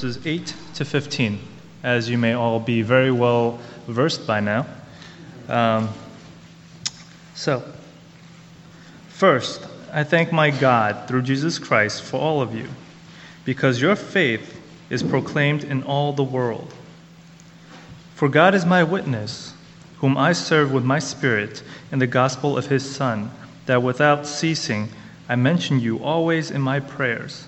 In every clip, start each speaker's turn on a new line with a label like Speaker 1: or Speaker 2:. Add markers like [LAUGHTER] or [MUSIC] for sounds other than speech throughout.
Speaker 1: verses 8 to 15, as you may all be very well versed by now. Um, so, first, I thank my God through Jesus Christ for all of you, because your faith is proclaimed in all the world. For God is my witness, whom I serve with my spirit in the gospel of his Son, that without ceasing I mention you always in my prayers,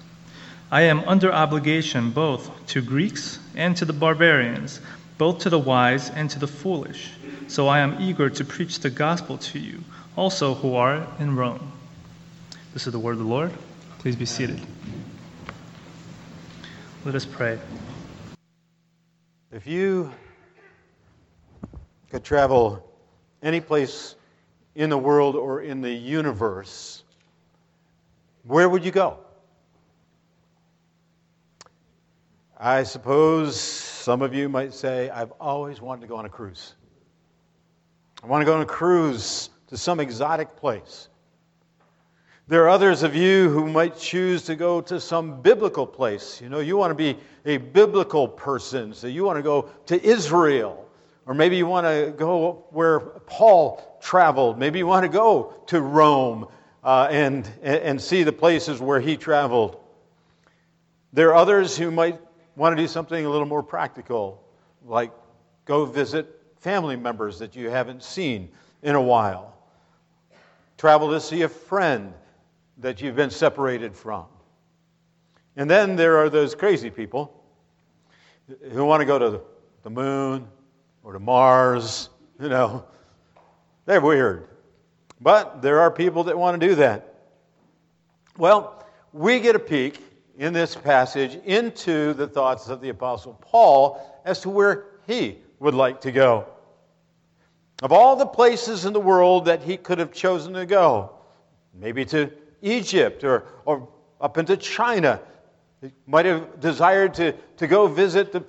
Speaker 1: I am under obligation both to Greeks and to the barbarians, both to the wise and to the foolish. So I am eager to preach the gospel to you, also who are in Rome. This is the word of the Lord. Please be seated. Let us pray.
Speaker 2: If you could travel any place in the world or in the universe, where would you go? I suppose some of you might say, I've always wanted to go on a cruise. I want to go on a cruise to some exotic place. There are others of you who might choose to go to some biblical place. You know, you want to be a biblical person, so you want to go to Israel or maybe you want to go where Paul traveled. Maybe you want to go to Rome uh, and, and see the places where he traveled. There are others who might want to do something a little more practical, like go visit family members that you haven't seen in a while. Travel to see a friend that you've been separated from. And then there are those crazy people who want to go to the moon, or to Mars. You know, they're weird. But there are people that want to do that. Well, we get a peek in this passage into the thoughts of the Apostle Paul as to where he would like to go. Of all the places in the world that he could have chosen to go, maybe to Egypt or, or up into China, he might have desired to, to go visit the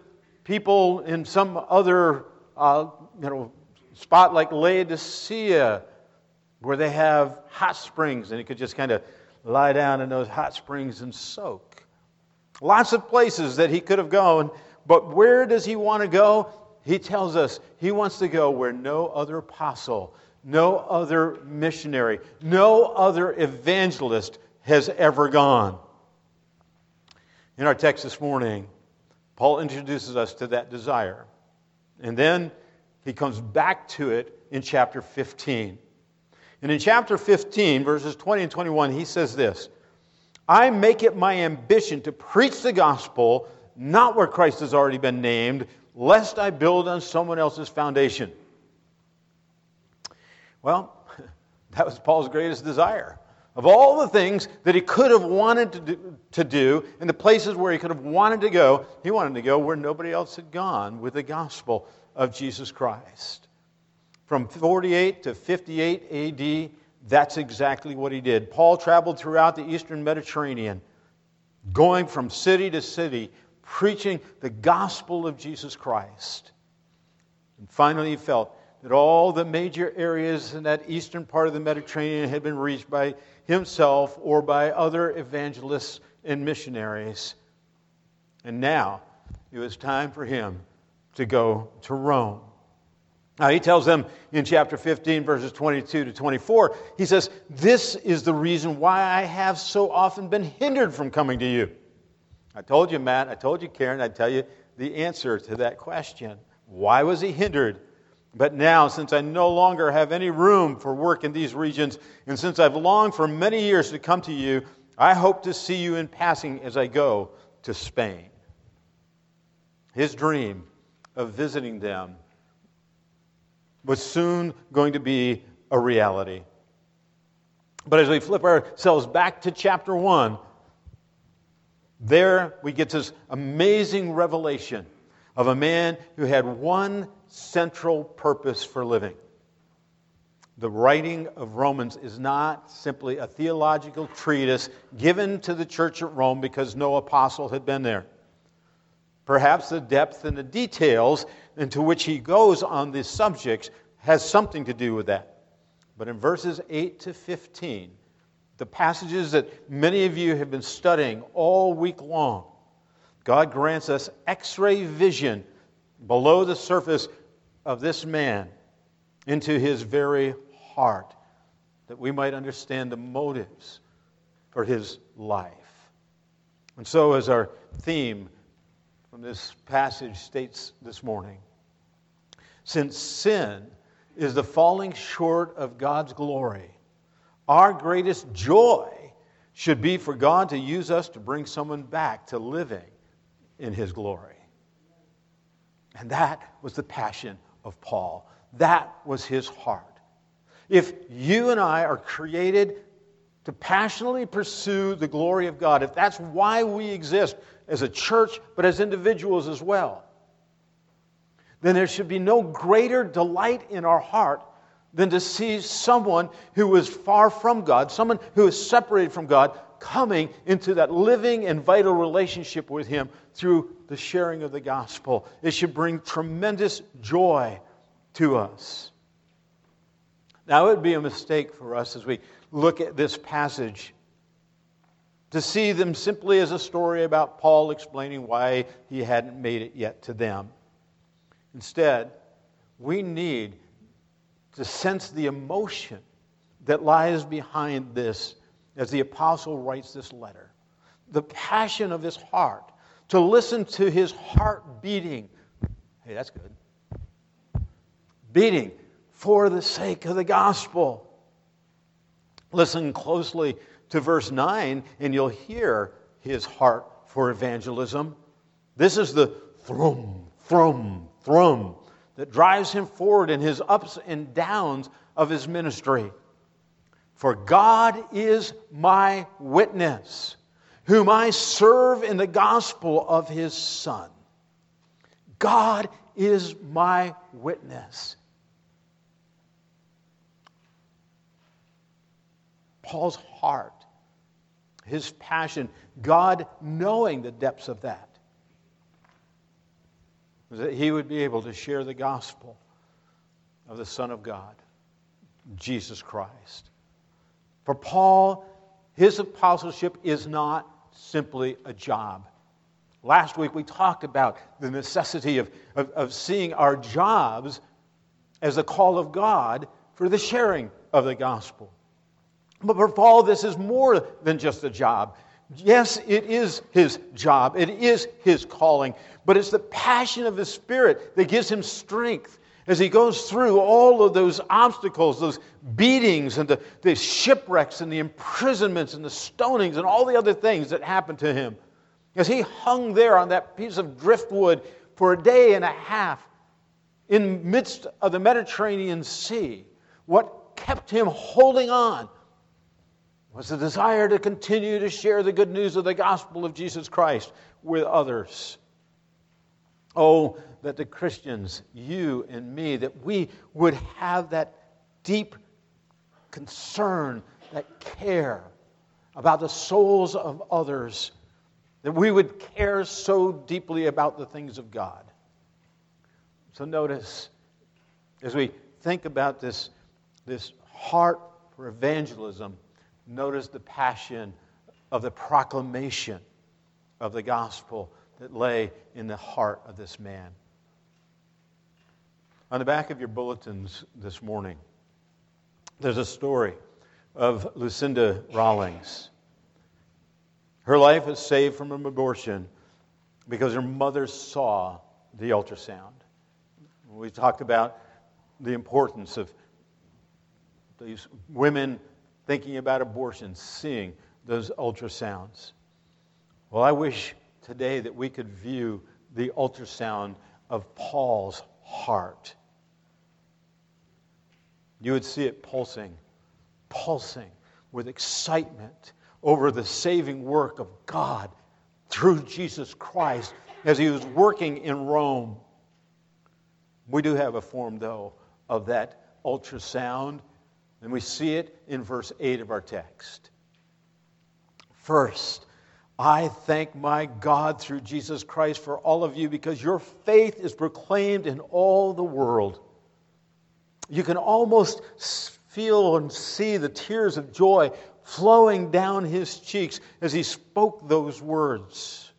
Speaker 2: people in some other uh, you know, spot like Laodicea, where they have hot springs, and he could just kind of lie down in those hot springs and soak. Lots of places that he could have gone, but where does he want to go? He tells us he wants to go where no other apostle, no other missionary, no other evangelist has ever gone. In our text this morning, Paul introduces us to that desire. And then he comes back to it in chapter 15. And in chapter 15, verses 20 and 21, he says this I make it my ambition to preach the gospel not where Christ has already been named, lest I build on someone else's foundation. Well, [LAUGHS] that was Paul's greatest desire. Of all the things that he could have wanted to do, to do, and the places where he could have wanted to go, he wanted to go where nobody else had gone with the gospel of Jesus Christ. From 48 to 58 AD, that's exactly what he did. Paul traveled throughout the eastern Mediterranean, going from city to city, preaching the gospel of Jesus Christ. And finally, he felt that all the major areas in that eastern part of the Mediterranean had been reached by himself or by other evangelists and missionaries. And now it was time for him to go to Rome. Now, he tells them in chapter 15, verses 22 to 24, he says, This is the reason why I have so often been hindered from coming to you. I told you, Matt, I told you, Karen, I'd tell you the answer to that question. Why was he hindered? But now, since I no longer have any room for work in these regions, and since I've longed for many years to come to you, I hope to see you in passing as I go to Spain. His dream of visiting them was soon going to be a reality. But as we flip ourselves back to chapter 1, There we get this amazing revelation of a man who had one central purpose for living. The writing of Romans is not simply a theological treatise given to the church at Rome because no apostle had been there. Perhaps the depth and the details into which he goes on these subjects has something to do with that. But in verses 8 to 15, the passages that many of you have been studying all week long, God grants us x ray vision below the surface of this man into his very heart that we might understand the motives for his life. And so, as our theme from this passage states this morning, since sin is the falling short of God's glory, our greatest joy should be for God to use us to bring someone back to living in his glory. And that was the passion of Paul. That was his heart. If you and I are created to passionately pursue the glory of God, if that's why we exist as a church, but as individuals as well, then there should be no greater delight in our heart than to see someone who is far from God, someone who is separated from God, coming into that living and vital relationship with Him through the sharing of the gospel. It should bring tremendous joy to us. Now, it would be a mistake for us as we look at this passage to see them simply as a story about Paul explaining why he hadn't made it yet to them. Instead, we need to sense the emotion that lies behind this as the apostle writes this letter. The passion of his heart, to listen to his heart beating. Hey, that's good. Beating for the sake of the gospel. Listen closely to verse 9, and you'll hear his heart for evangelism. This is the thrum, thrum, thrum that drives him forward in his ups and downs of his ministry. For God is my witness, whom I serve in the gospel of his Son. God is my witness. Paul's heart, his passion, God knowing the depths of that, that he would be able to share the gospel of the Son of God, Jesus Christ. For Paul, his apostleship is not simply a job. Last week we talked about the necessity of, of, of seeing our jobs as a call of God for the sharing of the gospel. But for Paul, this is more than just a job. Yes, it is his job, it is his calling, but it's the passion of his spirit that gives him strength as he goes through all of those obstacles, those beatings and the, the shipwrecks and the imprisonments and the stonings and all the other things that happened to him. As he hung there on that piece of driftwood for a day and a half in midst of the Mediterranean Sea, what kept him holding on was the desire to continue to share the good news of the gospel of Jesus Christ with others. Oh, that the Christians, you and me, that we would have that deep concern, that care about the souls of others, that we would care so deeply about the things of God. So notice, as we think about this, this heart for evangelism, notice the passion of the proclamation of the gospel that lay in the heart of this man. On the back of your bulletins this morning, there's a story of Lucinda Rawlings. Her life was saved from an abortion because her mother saw the ultrasound. We talked about the importance of these women thinking about abortion, seeing those ultrasounds. Well, I wish today that we could view the ultrasound of Paul's heart. You would see it pulsing, pulsing with excitement over the saving work of God through Jesus Christ as he was working in Rome. We do have a form, though, of that ultrasound, and we see it in verse 8 of our text. First, I thank my God through Jesus Christ for all of you because your faith is proclaimed in all the world. You can almost feel and see the tears of joy flowing down his cheeks as he spoke those words.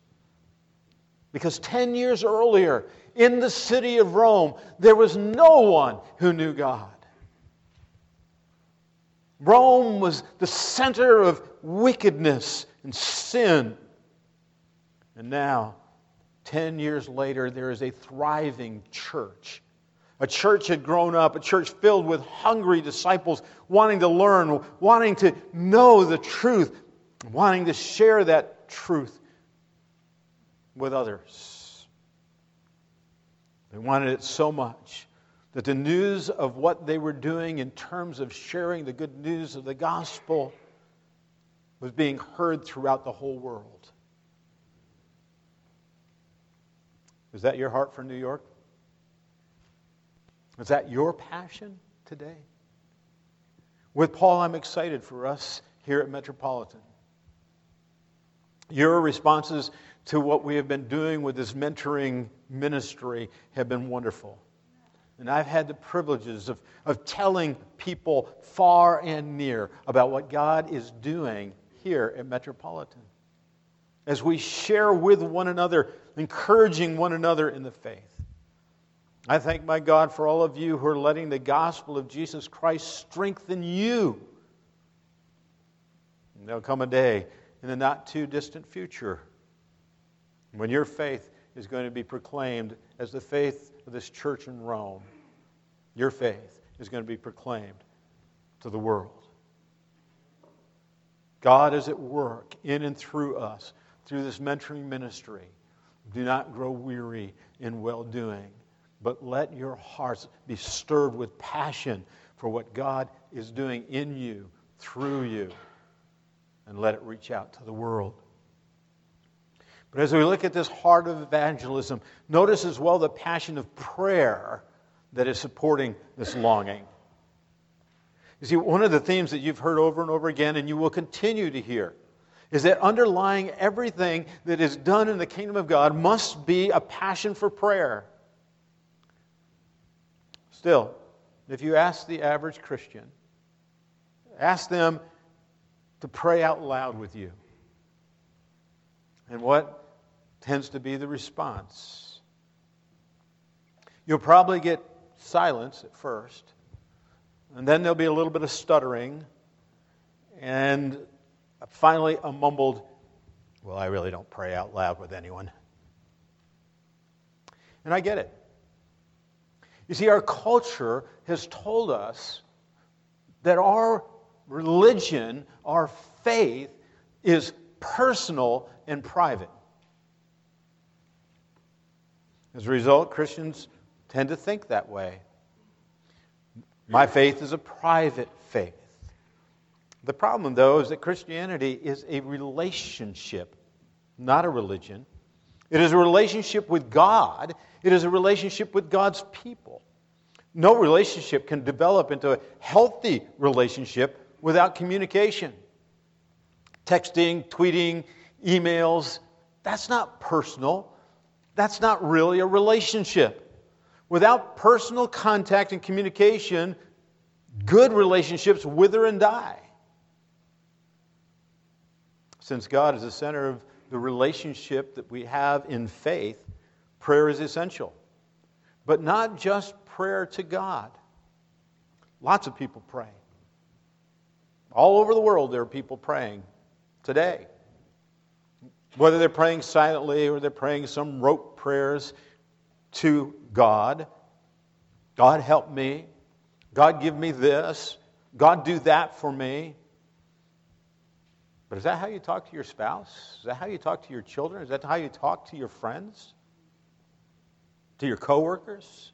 Speaker 2: Because 10 years earlier, in the city of Rome, there was no one who knew God. Rome was the center of wickedness and sin. And now, 10 years later, there is a thriving church. A church had grown up, a church filled with hungry disciples wanting to learn, wanting to know the truth, wanting to share that truth with others. They wanted it so much that the news of what they were doing in terms of sharing the good news of the gospel was being heard throughout the whole world. Is that your heart for New York? Is that your passion today? With Paul, I'm excited for us here at Metropolitan. Your responses to what we have been doing with this mentoring ministry have been wonderful. And I've had the privileges of, of telling people far and near about what God is doing here at Metropolitan. As we share with one another, encouraging one another in the faith. I thank my God for all of you who are letting the gospel of Jesus Christ strengthen you. And there'll come a day in the not too distant future when your faith is going to be proclaimed as the faith of this church in Rome. Your faith is going to be proclaimed to the world. God is at work in and through us through this mentoring ministry. Do not grow weary in well doing, but let your hearts be stirred with passion for what God is doing in you, through you, and let it reach out to the world. But as we look at this heart of evangelism, notice as well the passion of prayer that is supporting this longing. You see, one of the themes that you've heard over and over again, and you will continue to hear, is that underlying everything that is done in the kingdom of God must be a passion for prayer. Still, if you ask the average Christian, ask them to pray out loud with you. And what tends to be the response. You'll probably get silence at first, and then there'll be a little bit of stuttering, and finally a mumbled, Well, I really don't pray out loud with anyone. And I get it. You see, our culture has told us that our religion, our faith, is personal and private. As a result, Christians tend to think that way. My faith is a private faith. The problem, though, is that Christianity is a relationship, not a religion. It is a relationship with God, it is a relationship with God's people. No relationship can develop into a healthy relationship without communication. Texting, tweeting, emails, that's not personal. That's not really a relationship. Without personal contact and communication, good relationships wither and die. Since God is the center of the relationship that we have in faith, prayer is essential. But not just prayer to God. Lots of people pray. All over the world, there are people praying today. Whether they're praying silently or they're praying some rote prayers to God God, help me. God, give me this. God, do that for me. But is that how you talk to your spouse? Is that how you talk to your children? Is that how you talk to your friends? To your coworkers?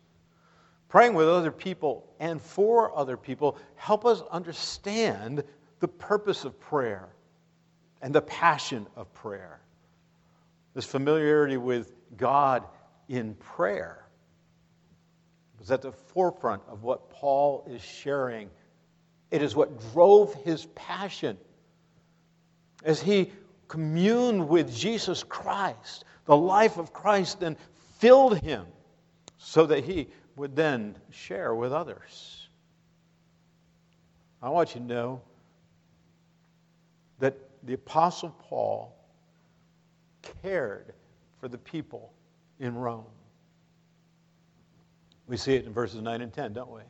Speaker 2: Praying with other people and for other people help us understand the purpose of prayer and the passion of prayer. This familiarity with God in prayer was at the forefront of what Paul is sharing. It is what drove his passion as he communed with Jesus Christ. The life of Christ then filled him so that he would then share with others. I want you to know that the Apostle Paul cared for the people in Rome. We see it in verses 9 and 10, don't we?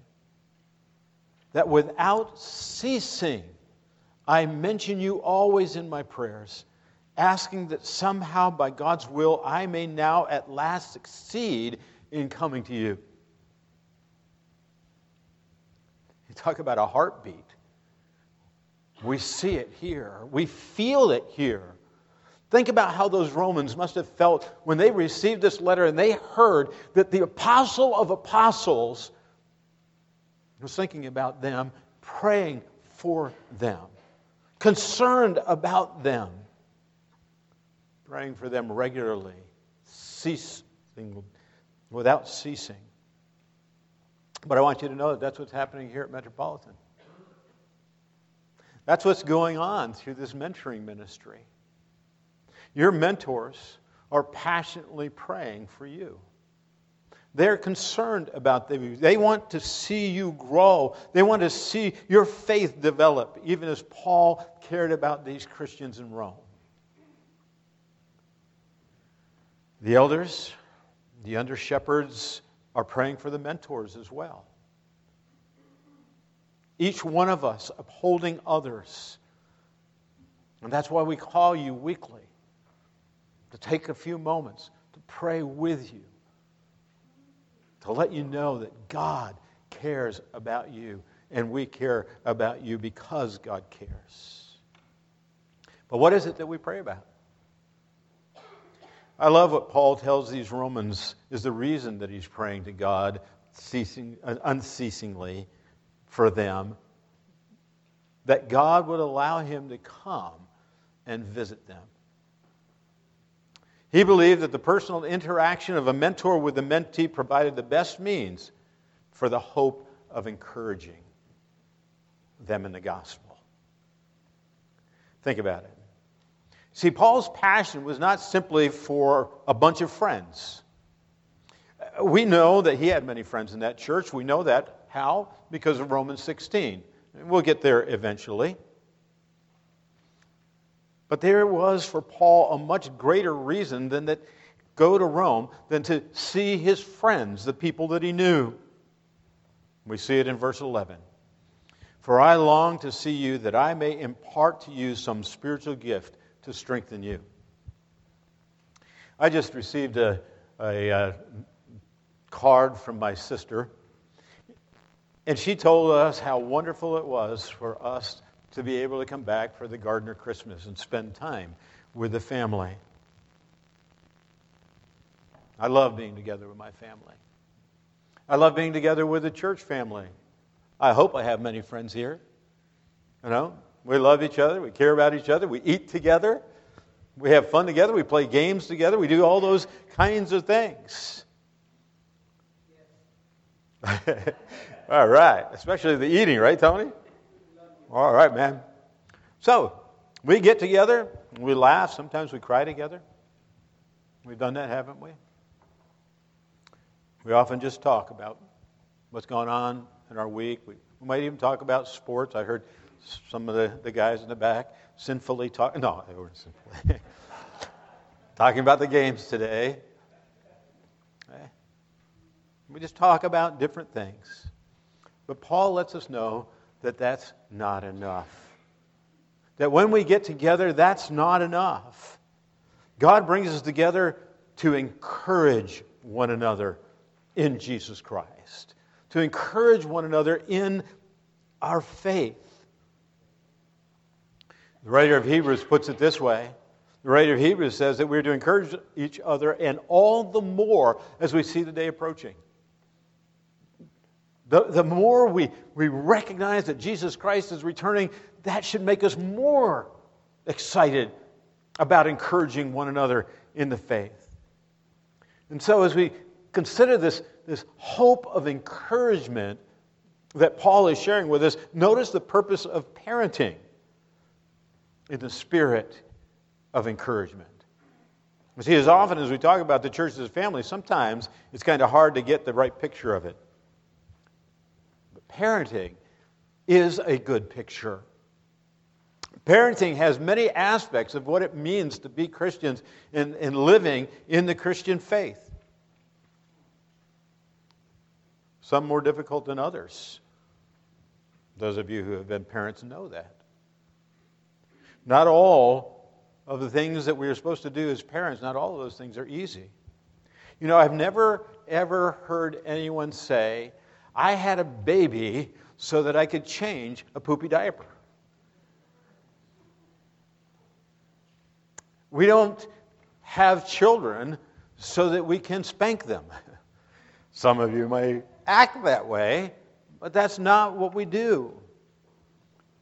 Speaker 2: That without ceasing, I mention you always in my prayers, asking that somehow by God's will I may now at last succeed in coming to you. You talk about a heartbeat. We see it here, we feel it here. Think about how those Romans must have felt when they received this letter and they heard that the apostle of apostles was thinking about them, praying for them, concerned about them, praying for them regularly, ceasing, without ceasing. But I want you to know that that's what's happening here at Metropolitan. That's what's going on through this mentoring ministry. Your mentors are passionately praying for you. They're concerned about them. They want to see you grow. They want to see your faith develop, even as Paul cared about these Christians in Rome. The elders, the under shepherds are praying for the mentors as well. Each one of us upholding others. And that's why we call you weekly to take a few moments to pray with you, to let you know that God cares about you and we care about you because God cares. But what is it that we pray about? I love what Paul tells these Romans is the reason that he's praying to God ceasing, uh, unceasingly for them, that God would allow him to come and visit them. He believed that the personal interaction of a mentor with a mentee provided the best means for the hope of encouraging them in the gospel. Think about it. See, Paul's passion was not simply for a bunch of friends. We know that he had many friends in that church. We know that. How? Because of Romans 16. We'll get there eventually. But there was for Paul a much greater reason than that go to Rome than to see his friends, the people that he knew. We see it in verse 11. For I long to see you that I may impart to you some spiritual gift to strengthen you. I just received a, a, a card from my sister, and she told us how wonderful it was for us to be able to come back for the Gardner Christmas and spend time with the family. I love being together with my family. I love being together with the church family. I hope I have many friends here. You know, we love each other, we care about each other, we eat together, we have fun together, we play games together, we do all those kinds of things. [LAUGHS] all right, especially the eating, right, Tony? All right, man. So, we get together, we laugh, sometimes we cry together. We've done that, haven't we? We often just talk about what's going on in our week. We, might even talk about sports. I heard some of the, the guys in the back sinfully talk. No, they weren't sinfully. [LAUGHS] Talking about the games today. Okay. We just talk about different things. But Paul lets us know that that's not enough. That when we get together, that's not enough. God brings us together to encourage one another in Jesus Christ, to encourage one another in our faith. The writer of Hebrews puts it this way. The writer of Hebrews says that we're to encourage each other, and all the more as we see the day approaching. The, the more we, we recognize that Jesus Christ is returning, that should make us more excited about encouraging one another in the faith. And so, as we consider this, this hope of encouragement that Paul is sharing with us, notice the purpose of parenting in the spirit of encouragement. See, as often as we talk about the church as a family, sometimes it's kind of hard to get the right picture of it. Parenting is a good picture. Parenting has many aspects of what it means to be Christians and, and living in the Christian faith. Some more difficult than others. Those of you who have been parents know that. Not all of the things that we are supposed to do as parents, not all of those things are easy. You know, I've never, ever heard anyone say, I had a baby so that I could change a poopy diaper. We don't have children so that we can spank them. [LAUGHS] Some of you may act that way, but that's not what we do.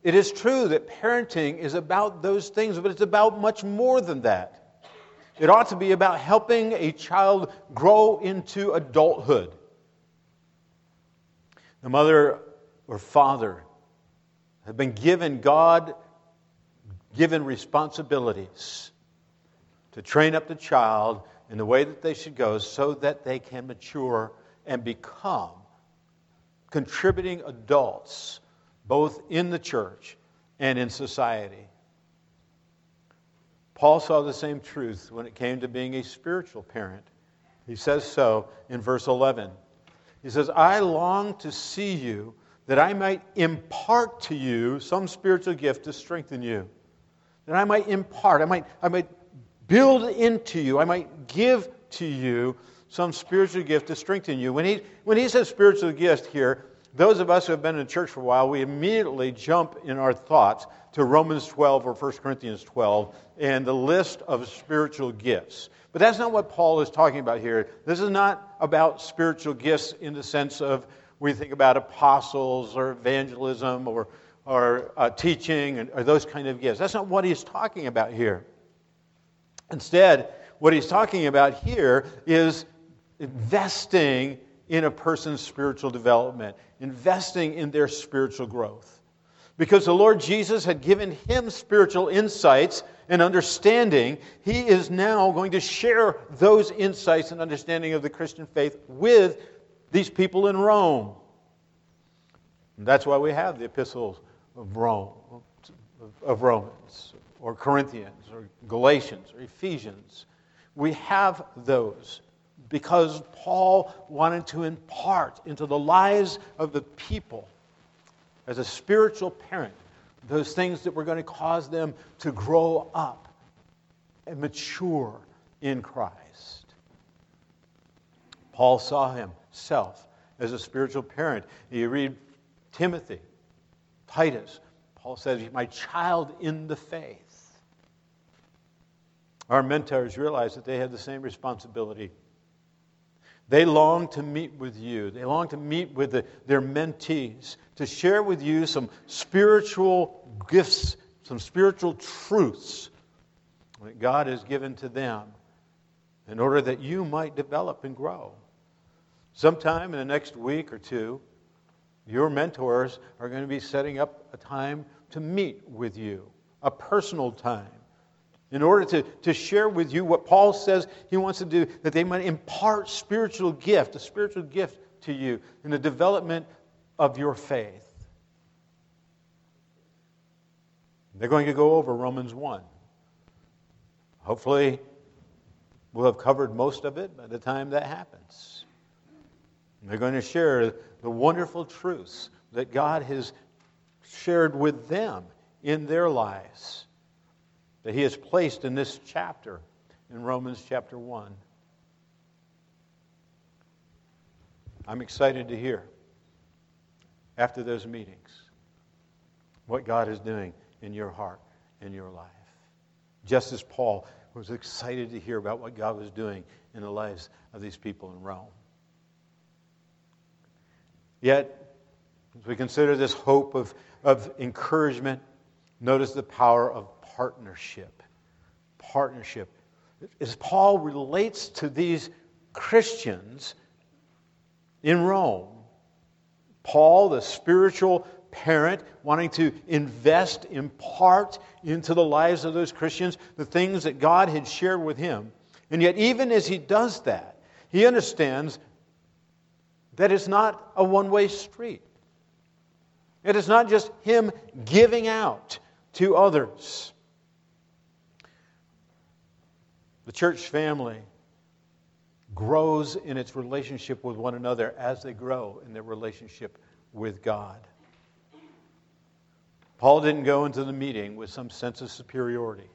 Speaker 2: It is true that parenting is about those things, but it's about much more than that. It ought to be about helping a child grow into adulthood. The mother or father have been given God given responsibilities to train up the child in the way that they should go so that they can mature and become contributing adults, both in the church and in society. Paul saw the same truth when it came to being a spiritual parent. He says so in verse 11. He says, I long to see you that I might impart to you some spiritual gift to strengthen you. That I might impart, I might, I might build into you, I might give to you some spiritual gift to strengthen you. When he, when he says spiritual gift here, those of us who have been in church for a while, we immediately jump in our thoughts to Romans 12 or 1 Corinthians 12 and the list of spiritual gifts. But that's not what Paul is talking about here. This is not about spiritual gifts in the sense of we think about apostles or evangelism or, or uh, teaching or those kind of gifts. That's not what he's talking about here. Instead, what he's talking about here is investing in a person's spiritual development, investing in their spiritual growth. Because the Lord Jesus had given him spiritual insights and understanding, he is now going to share those insights and understanding of the Christian faith with these people in Rome. And that's why we have the epistles of Rome, of Romans, or Corinthians, or Galatians, or Ephesians. We have those because Paul wanted to impart into the lives of the people, as a spiritual parent, those things that were going to cause them to grow up and mature in Christ. Paul saw himself as a spiritual parent. You read Timothy, Titus, Paul says, My child in the faith. Our mentors realized that they had the same responsibility. They long to meet with you. They long to meet with the, their mentees to share with you some spiritual gifts, some spiritual truths that God has given to them in order that you might develop and grow. Sometime in the next week or two, your mentors are going to be setting up a time to meet with you, a personal time in order to, to share with you what Paul says he wants to do, that they might impart spiritual gift, a spiritual gift to you in the development of your faith. They're going to go over Romans 1. Hopefully, we'll have covered most of it by the time that happens. they're going to share the wonderful truths that God has shared with them in their lives that he has placed in this chapter in Romans chapter 1. I'm excited to hear after those meetings what God is doing in your heart, in your life. Just as Paul was excited to hear about what God was doing in the lives of these people in Rome. Yet, as we consider this hope of, of encouragement, notice the power of partnership. Partnership. as Paul relates to these Christians in Rome. Paul, the spiritual parent, wanting to invest, impart into the lives of those Christians the things that God had shared with him. And yet, even as he does that, he understands that it's not a one way street. It is not just him giving out to others. The church family grows in its relationship with one another as they grow in their relationship with God. Paul didn't go into the meeting with some sense of superiority.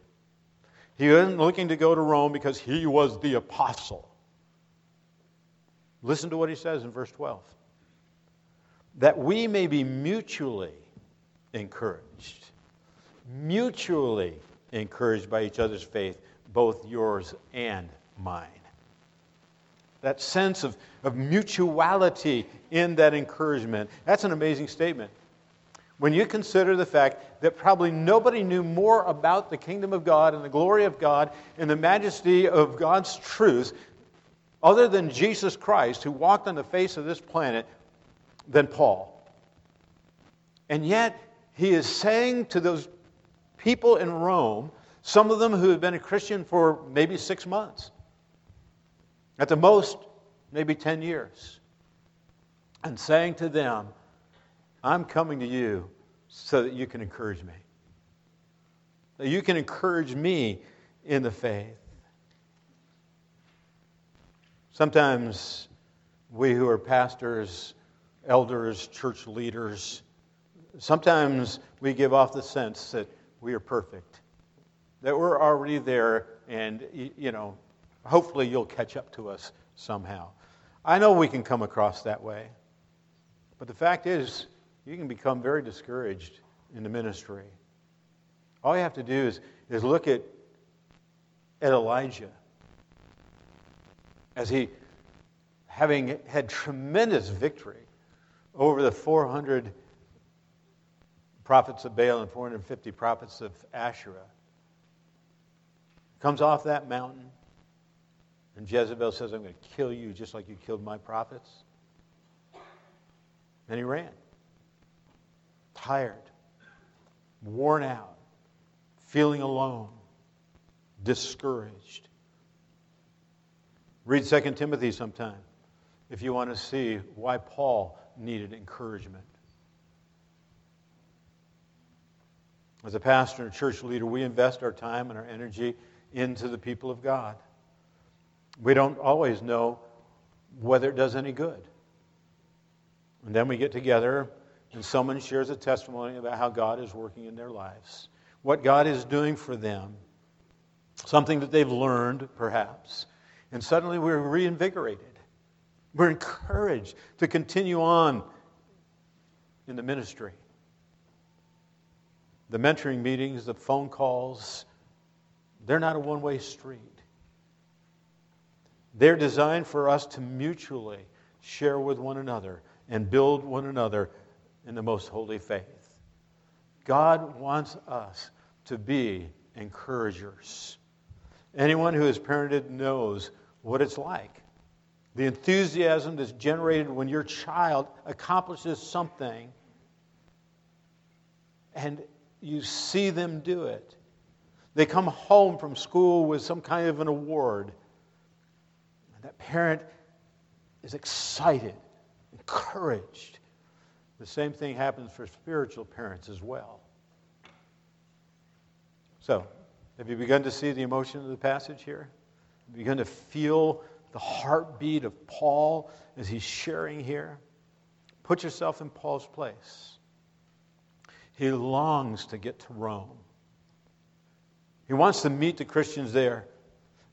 Speaker 2: He wasn't looking to go to Rome because he was the apostle. Listen to what he says in verse 12 that we may be mutually encouraged, mutually encouraged by each other's faith, both yours and mine. That sense of, of mutuality in that encouragement. That's an amazing statement. When you consider the fact that probably nobody knew more about the kingdom of God and the glory of God and the majesty of God's truth other than Jesus Christ, who walked on the face of this planet, than Paul. And yet, he is saying to those people in Rome, some of them who had been a Christian for maybe six months, at the most, maybe 10 years, and saying to them, I'm coming to you so that you can encourage me. That you can encourage me in the faith. Sometimes we who are pastors, elders, church leaders, sometimes we give off the sense that we are perfect, that we're already there, and, you know, hopefully you'll catch up to us somehow. I know we can come across that way, but the fact is, you can become very discouraged in the ministry. All you have to do is, is look at, at Elijah as he, having had tremendous victory over the 400 prophets of Baal and 450 prophets of Asherah, comes off that mountain, and Jezebel says, I'm going to kill you just like you killed my prophets. And he ran, tired, worn out, feeling alone, discouraged. Read 2 Timothy sometime if you want to see why Paul needed encouragement. As a pastor and church leader, we invest our time and our energy into the people of God. We don't always know whether it does any good. And then we get together and someone shares a testimony about how God is working in their lives, what God is doing for them, something that they've learned, perhaps. And suddenly we're reinvigorated. We're encouraged to continue on in the ministry. The mentoring meetings, the phone calls, they're not a one way street. They're designed for us to mutually share with one another and build one another in the most holy faith. God wants us to be encouragers. Anyone who has parented knows what it's like. The enthusiasm that's generated when your child accomplishes something and you see them do it. They come home from school with some kind of an award. And that parent is excited, encouraged. The same thing happens for spiritual parents as well. So, have you begun to see the emotion of the passage here? Have you begun to feel the heartbeat of Paul as he's sharing here? Put yourself in Paul's place. He longs to get to Rome. He wants to meet the Christians there,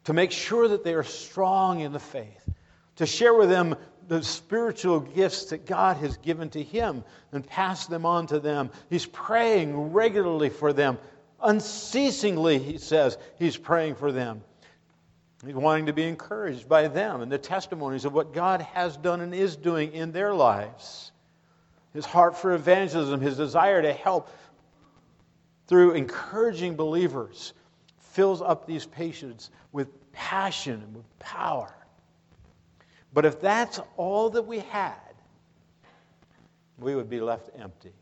Speaker 2: to make sure that they are strong in the faith, to share with them the spiritual gifts that God has given to him and pass them on to them. He's praying regularly for them. Unceasingly, he says, he's praying for them. He's wanting to be encouraged by them and the testimonies of what God has done and is doing in their lives. His heart for evangelism, his desire to help through encouraging believers fills up these patients with passion and with power. But if that's all that we had, we would be left empty.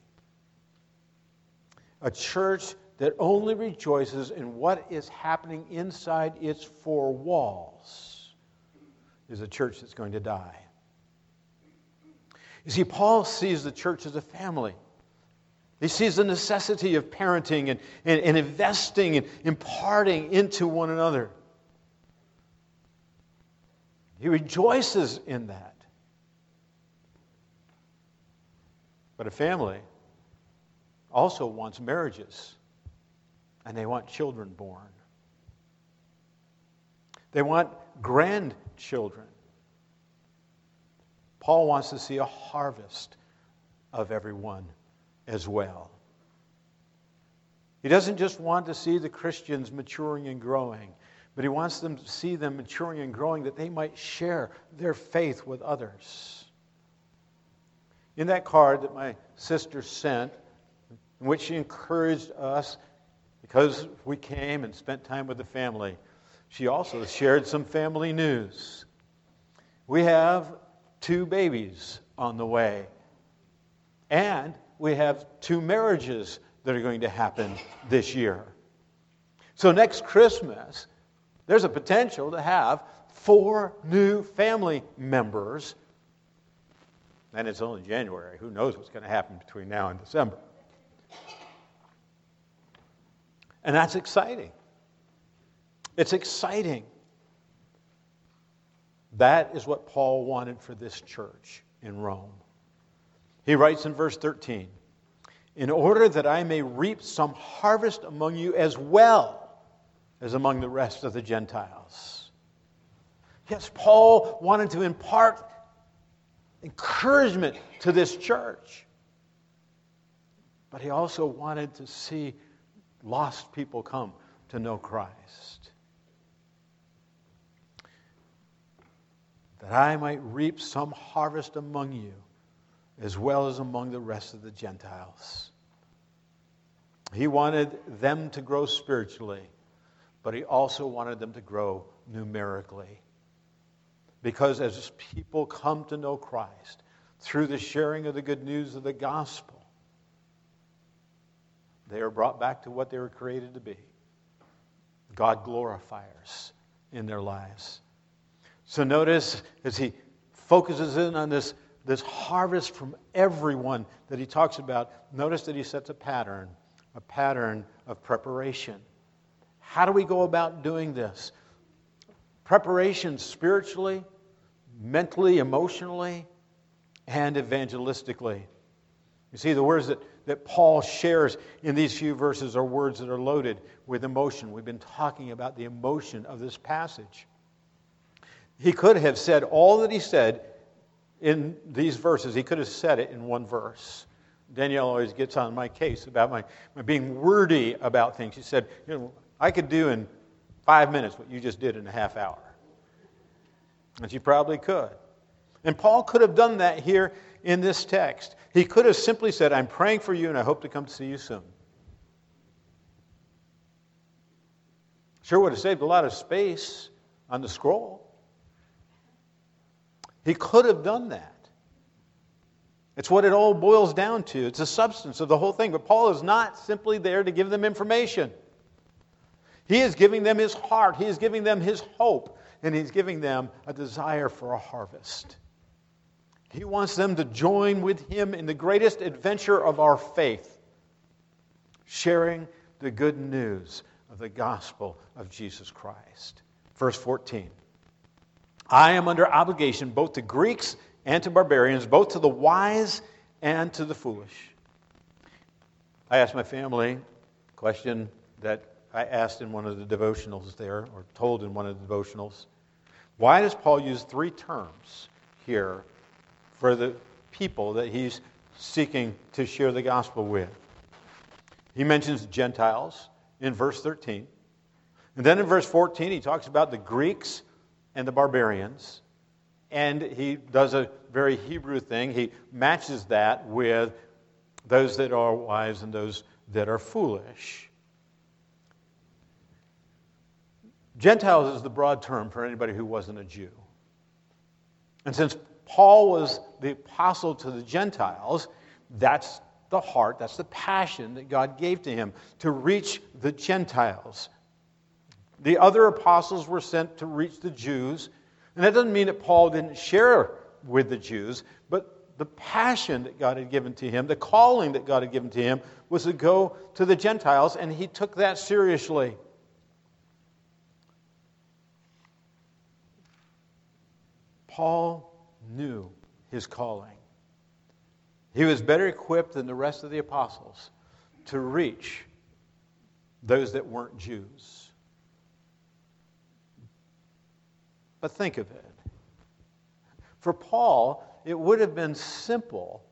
Speaker 2: A church that only rejoices in what is happening inside its four walls is a church that's going to die. You see, Paul sees the church as a family. He sees the necessity of parenting and, and, and investing and imparting into one another. He rejoices in that. But a family also wants marriages, and they want children born. They want grandchildren. Paul wants to see a harvest of everyone as well. He doesn't just want to see the Christians maturing and growing, but he wants them to see them maturing and growing that they might share their faith with others. In that card that my sister sent, in which she encouraged us because we came and spent time with the family, she also shared some family news. We have two babies on the way, and we have two marriages that are going to happen this year. So next Christmas, there's a potential to have four new family members. And it's only January. Who knows what's going to happen between now and December? And that's exciting. It's exciting. That is what Paul wanted for this church in Rome. He writes in verse 13 In order that I may reap some harvest among you as well as among the rest of the Gentiles. Yes, Paul wanted to impart encouragement to this church, but he also wanted to see lost people come to know Christ. That I might reap some harvest among you as well as among the rest of the Gentiles. He wanted them to grow spiritually but he also wanted them to grow numerically. Because as people come to know Christ through the sharing of the good news of the gospel, they are brought back to what they were created to be God glorifiers in their lives. So notice as he focuses in on this, this harvest from everyone that he talks about, notice that he sets a pattern, a pattern of preparation. How do we go about doing this? Preparation spiritually, mentally, emotionally, and evangelistically. You see, the words that, that Paul shares in these few verses are words that are loaded with emotion. We've been talking about the emotion of this passage. He could have said all that he said in these verses, he could have said it in one verse. Danielle always gets on my case about my, my being wordy about things. She said, you know, I could do in five minutes what you just did in a half hour. And she probably could. And Paul could have done that here in this text. He could have simply said, I'm praying for you and I hope to come to see you soon. Sure would have saved a lot of space on the scroll. He could have done that. It's what it all boils down to. It's the substance of the whole thing. But Paul is not simply there to give them information. He is giving them his heart, he is giving them his hope, and he's giving them a desire for a harvest. He wants them to join with him in the greatest adventure of our faith, sharing the good news of the gospel of Jesus Christ. Verse 14 I am under obligation both to Greeks and to barbarians, both to the wise and to the foolish. I asked my family a question that I asked in one of the devotionals there, or told in one of the devotionals, why does Paul use three terms here for the people that he's seeking to share the gospel with? He mentions Gentiles in verse 13. And then in verse 14, he talks about the Greeks and the barbarians. And he does a very Hebrew thing. He matches that with those that are wise and those that are foolish. Gentiles is the broad term for anybody who wasn't a Jew. And since Paul was the apostle to the Gentiles, that's the heart, that's the passion that God gave to him to reach the Gentiles. The other apostles were sent to reach the Jews. And that doesn't mean that Paul didn't share with the Jews, but the passion that God had given to him, the calling that God had given to him, was to go to the Gentiles, and he took that seriously. Paul knew his calling. He was better equipped than the rest of the apostles to reach those that weren't Jews. But think of it. For Paul, it would have been simple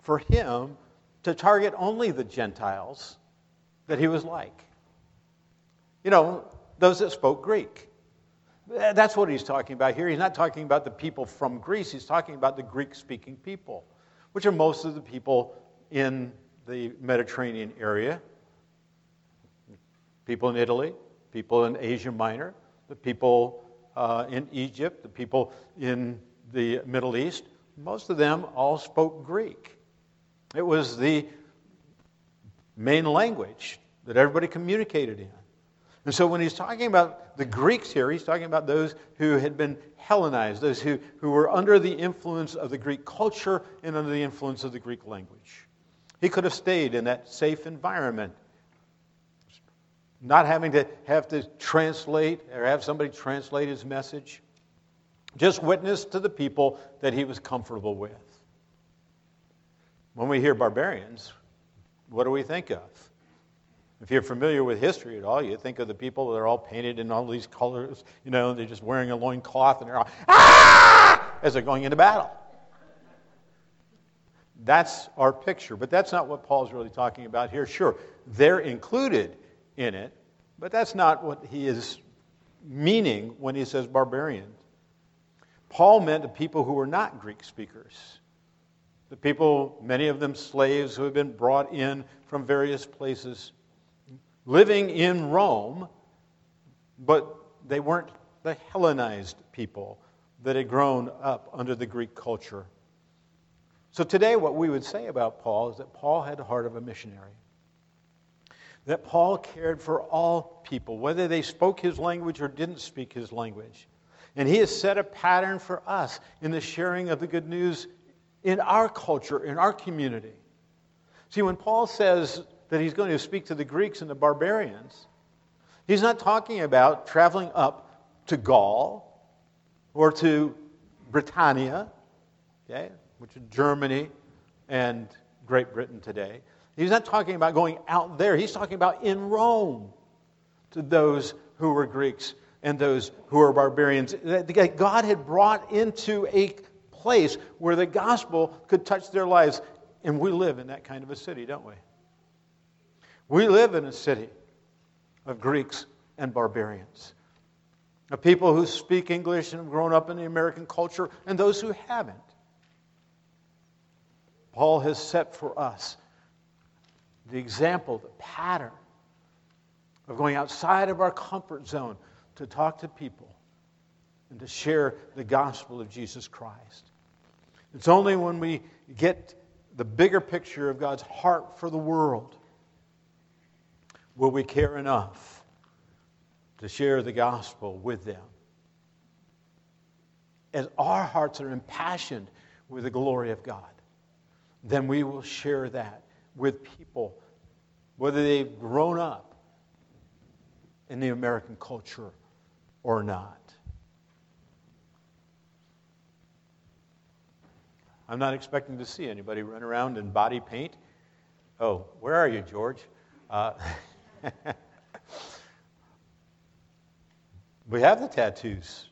Speaker 2: for him to target only the Gentiles that he was like. You know, those that spoke Greek. That's what he's talking about here. He's not talking about the people from Greece, he's talking about the Greek speaking people, which are most of the people in the Mediterranean area. People in Italy, people in Asia Minor, the people uh, in Egypt, the people in the Middle East. Most of them all spoke Greek. It was the main language that everybody communicated in. And so when he's talking about the Greeks here, he's talking about those who had been Hellenized, those who, who were under the influence of the Greek culture and under the influence of the Greek language. He could have stayed in that safe environment, not having to have to translate or have somebody translate his message. Just witness to the people that he was comfortable with. When we hear barbarians, what do we think of? If you're familiar with history at all, you think of the people that are all painted in all these colors, you know, they're just wearing a loin cloth and they're all, ah! as they're going into battle. That's our picture, but that's not what Paul's really talking about here. Sure, they're included in it, but that's not what he is meaning when he says barbarians. Paul meant the people who were not Greek speakers. The people, many of them slaves who had been brought in from various places living in Rome, but they weren't the Hellenized people that had grown up under the Greek culture. So today, what we would say about Paul is that Paul had the heart of a missionary. That Paul cared for all people, whether they spoke his language or didn't speak his language. And he has set a pattern for us in the sharing of the good news in our culture, in our community. See, when Paul says that he's going to speak to the Greeks and the barbarians, he's not talking about traveling up to Gaul or to Britannia, okay, which is Germany and Great Britain today. He's not talking about going out there. He's talking about in Rome to those who were Greeks and those who were barbarians. God had brought into a place where the gospel could touch their lives. And we live in that kind of a city, don't we? We live in a city of Greeks and barbarians, of people who speak English and have grown up in the American culture, and those who haven't. Paul has set for us the example, the pattern of going outside of our comfort zone to talk to people and to share the gospel of Jesus Christ. It's only when we get the bigger picture of God's heart for the world will we care enough to share the gospel with them. As our hearts are impassioned with the glory of God, then we will share that with people, whether they've grown up in the American culture or not. I'm not expecting to see anybody run around in body paint. Oh, where are you, George? Uh, [LAUGHS] we have the tattoos,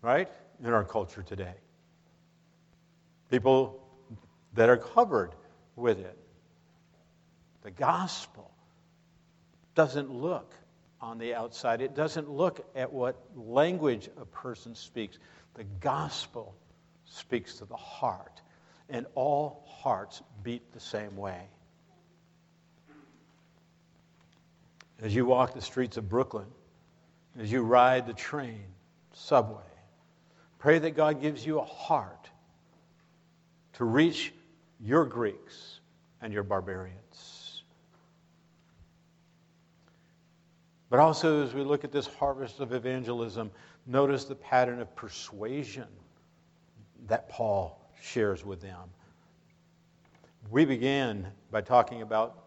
Speaker 2: right, in our culture today. People that are covered with it. The gospel doesn't look on the outside, it doesn't look at what language a person speaks. The gospel speaks to the heart, and all hearts beat the same way. As you walk the streets of Brooklyn, as you ride the train, subway. Pray that God gives you a heart to reach your Greeks and your barbarians. But also, as we look at this harvest of evangelism, notice the pattern of persuasion that Paul shares with them. We began by talking about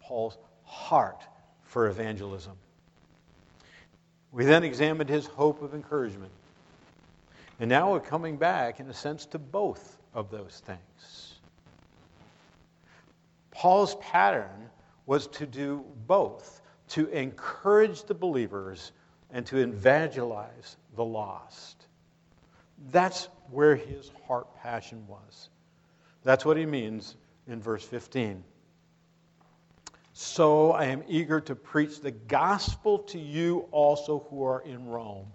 Speaker 2: Paul's heart for evangelism. We then examined his hope of encouragement. And now we're coming back, in a sense, to both of those things. Paul's pattern was to do both to encourage the believers and to evangelize the lost. That's where his heart passion was. That's what he means in verse 15. So I am eager to preach the gospel to you also who are in Rome.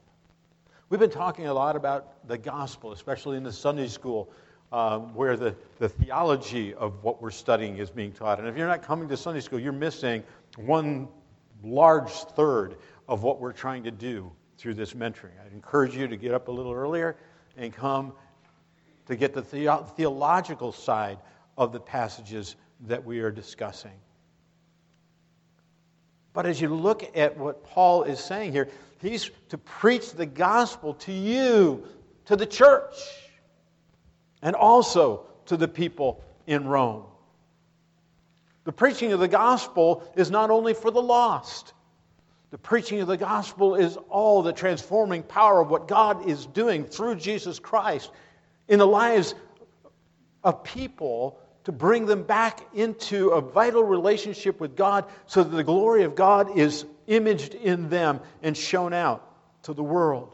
Speaker 2: We've been talking a lot about the gospel, especially in the Sunday school, um, where the, the theology of what we're studying is being taught. And if you're not coming to Sunday school, you're missing one large third of what we're trying to do through this mentoring. I'd encourage you to get up a little earlier and come to get the, the- theological side of the passages that we are discussing. But as you look at what Paul is saying here, he's to preach the gospel to you, to the church, and also to the people in Rome. The preaching of the gospel is not only for the lost, the preaching of the gospel is all the transforming power of what God is doing through Jesus Christ in the lives of people to bring them back into a vital relationship with God so that the glory of God is imaged in them and shown out to the world.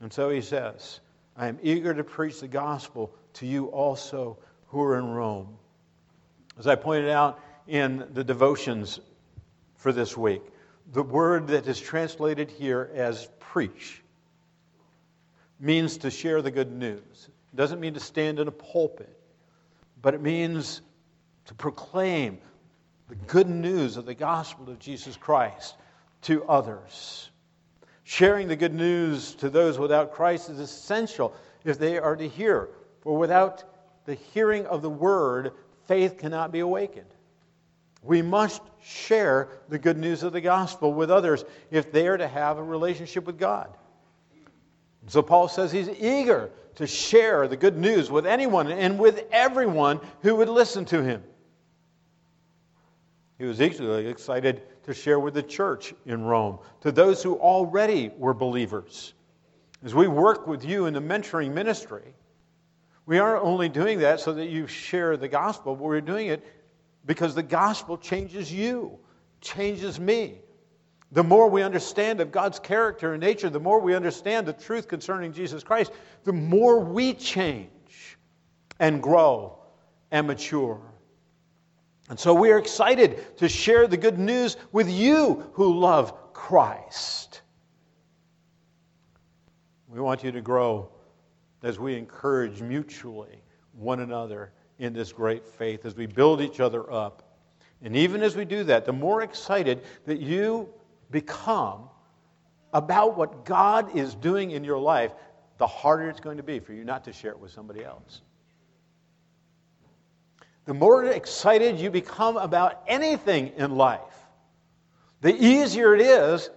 Speaker 2: And so he says, I am eager to preach the gospel to you also who are in Rome. As I pointed out in the devotions for this week, the word that is translated here as preach means to share the good news. It doesn't mean to stand in a pulpit, but it means to proclaim the good news of the gospel of Jesus Christ to others. Sharing the good news to those without Christ is essential if they are to hear. For without the hearing of the word, faith cannot be awakened. We must share the good news of the gospel with others if they are to have a relationship with God. So Paul says he's eager to share the good news with anyone and with everyone who would listen to him. He was equally excited to share with the church in Rome, to those who already were believers. As we work with you in the mentoring ministry, we aren't only doing that so that you share the gospel, but we're doing it because the gospel changes you, changes me. The more we understand of God's character and nature, the more we understand the truth concerning Jesus Christ, the more we change and grow and mature. And so we are excited to share the good news with you who love Christ. We want you to grow as we encourage mutually one another in this great faith, as we build each other up. And even as we do that, the more excited that you become about what God is doing in your life, the harder it's going to be for you not to share it with somebody else. The more excited you become about anything in life, the easier it is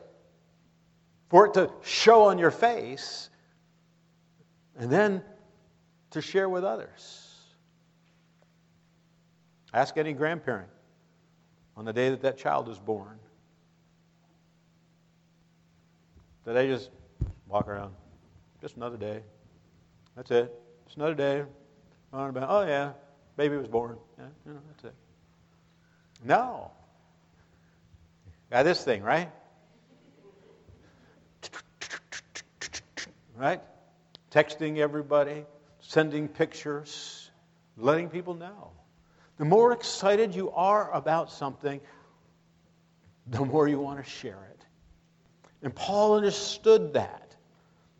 Speaker 2: for it to show on your face and then to share with others. Ask any grandparent on the day that that child is born. Do they just walk around? Just another day. That's it. Just another day. Oh yeah, baby was born. Yeah, you know, that's it. No. Got this thing, right? Right? Texting everybody, sending pictures, letting people know. The more excited you are about something, the more you want to share it. And Paul understood that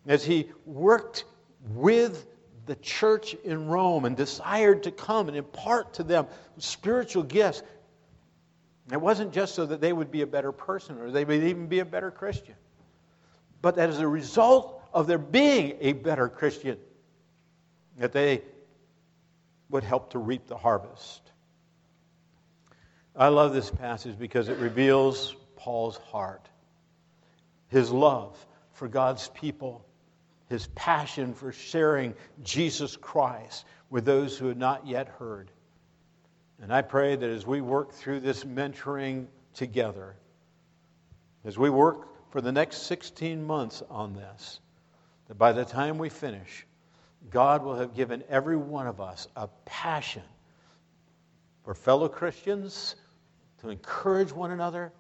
Speaker 2: as he worked with the church in Rome and desired to come and impart to them spiritual gifts. It wasn't just so that they would be a better person or they would even be a better Christian, but that as a result of their being a better Christian, that they would help to reap the harvest. I love this passage because it reveals Paul's heart, his love for God's people, his passion for sharing Jesus Christ with those who had not yet heard. And I pray that as we work through this mentoring together, as we work for the next 16 months on this, that by the time we finish, God will have given every one of us a passion for fellow Christians, to encourage one another,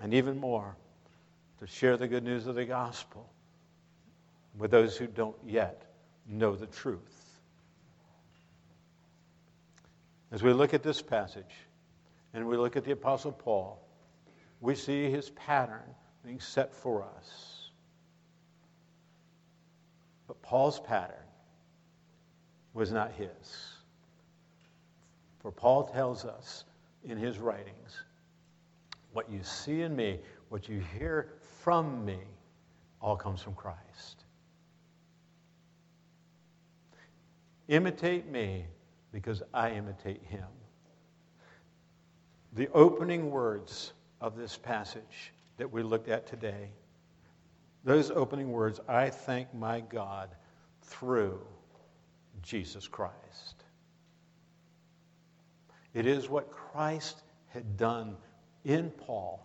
Speaker 2: and even more, to share the good news of the gospel with those who don't yet know the truth. As we look at this passage and we look at the Apostle Paul, we see his pattern being set for us. But Paul's pattern was not his. For Paul tells us in his writings what you see in me, what you hear from me, all comes from Christ. Imitate me because I imitate him. The opening words of this passage that we looked at today, those opening words, I thank my God through Jesus Christ. It is what Christ had done in Paul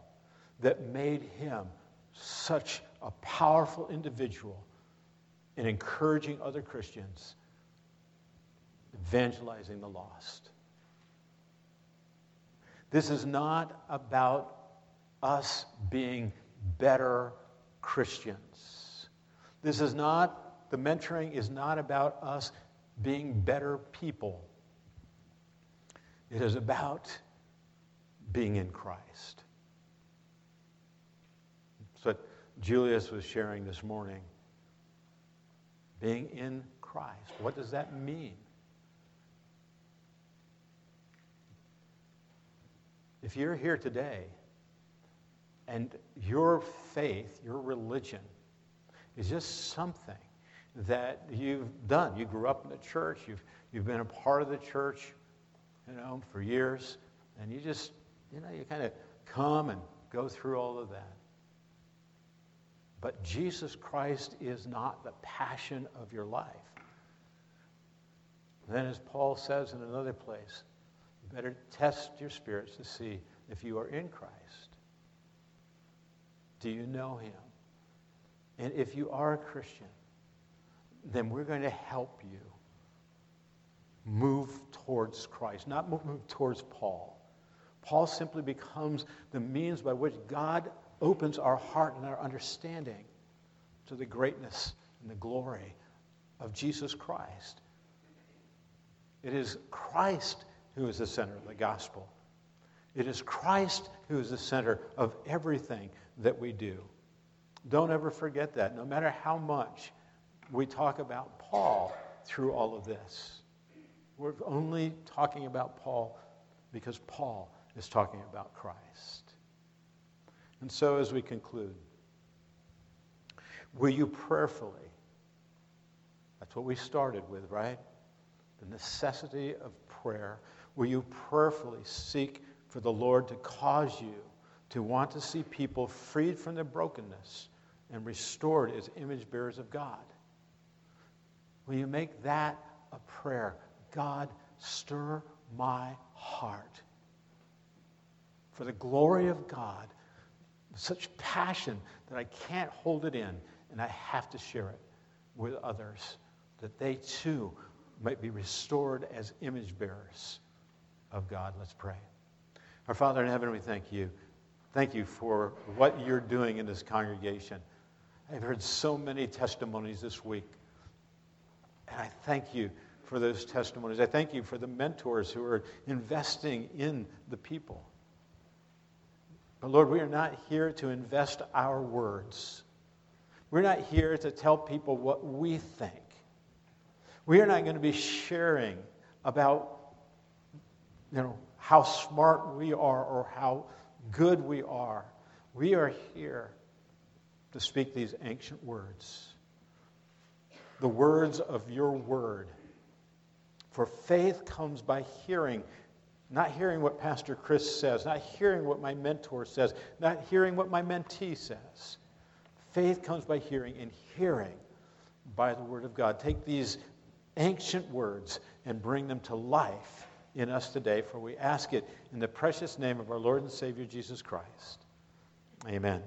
Speaker 2: that made him such a powerful individual in encouraging other Christians, evangelizing the lost. This is not about us being better Christians. This is not, the mentoring is not about us being better people. It is about being in Christ. That's what Julius was sharing this morning. Being in Christ. What does that mean? If you're here today and your faith, your religion, is just something that you've done. You grew up in the church, you've, you've been a part of the church, you know, for years, and you just, you know, you kind of come and go through all of that. But Jesus Christ is not the passion of your life. Then, as Paul says in another place, you better test your spirits to see if you are in Christ. Do you know him? And if you are a Christian, then we're going to help you move towards Christ, not move towards Paul. Paul simply becomes the means by which God opens our heart and our understanding to the greatness and the glory of Jesus Christ. It is Christ who is the center of the gospel. It is Christ who is the center of everything that we do. Don't ever forget that. No matter how much we talk about Paul through all of this. We're only talking about Paul because Paul is talking about Christ. And so, as we conclude, will you prayerfully, that's what we started with, right? The necessity of prayer. Will you prayerfully seek for the Lord to cause you to want to see people freed from their brokenness and restored as image bearers of God? Will you make that a prayer? God, stir my heart for the glory of God, such passion that I can't hold it in and I have to share it with others, that they too might be restored as image bearers of God. Let's pray. Our Father in heaven, we thank you. Thank you for what you're doing in this congregation. I've heard so many testimonies this week and I thank you for those testimonies. I thank you for the mentors who are investing in the people. But Lord, we are not here to invest our words. We're not here to tell people what we think. We are not going to be sharing about you know, how smart we are or how good we are. We are here to speak these ancient words, the words of your word. For faith comes by hearing, not hearing what Pastor Chris says, not hearing what my mentor says, not hearing what my mentee says. Faith comes by hearing, and hearing by the Word of God. Take these ancient words and bring them to life in us today, for we ask it in the precious name of our Lord and Savior Jesus Christ. Amen.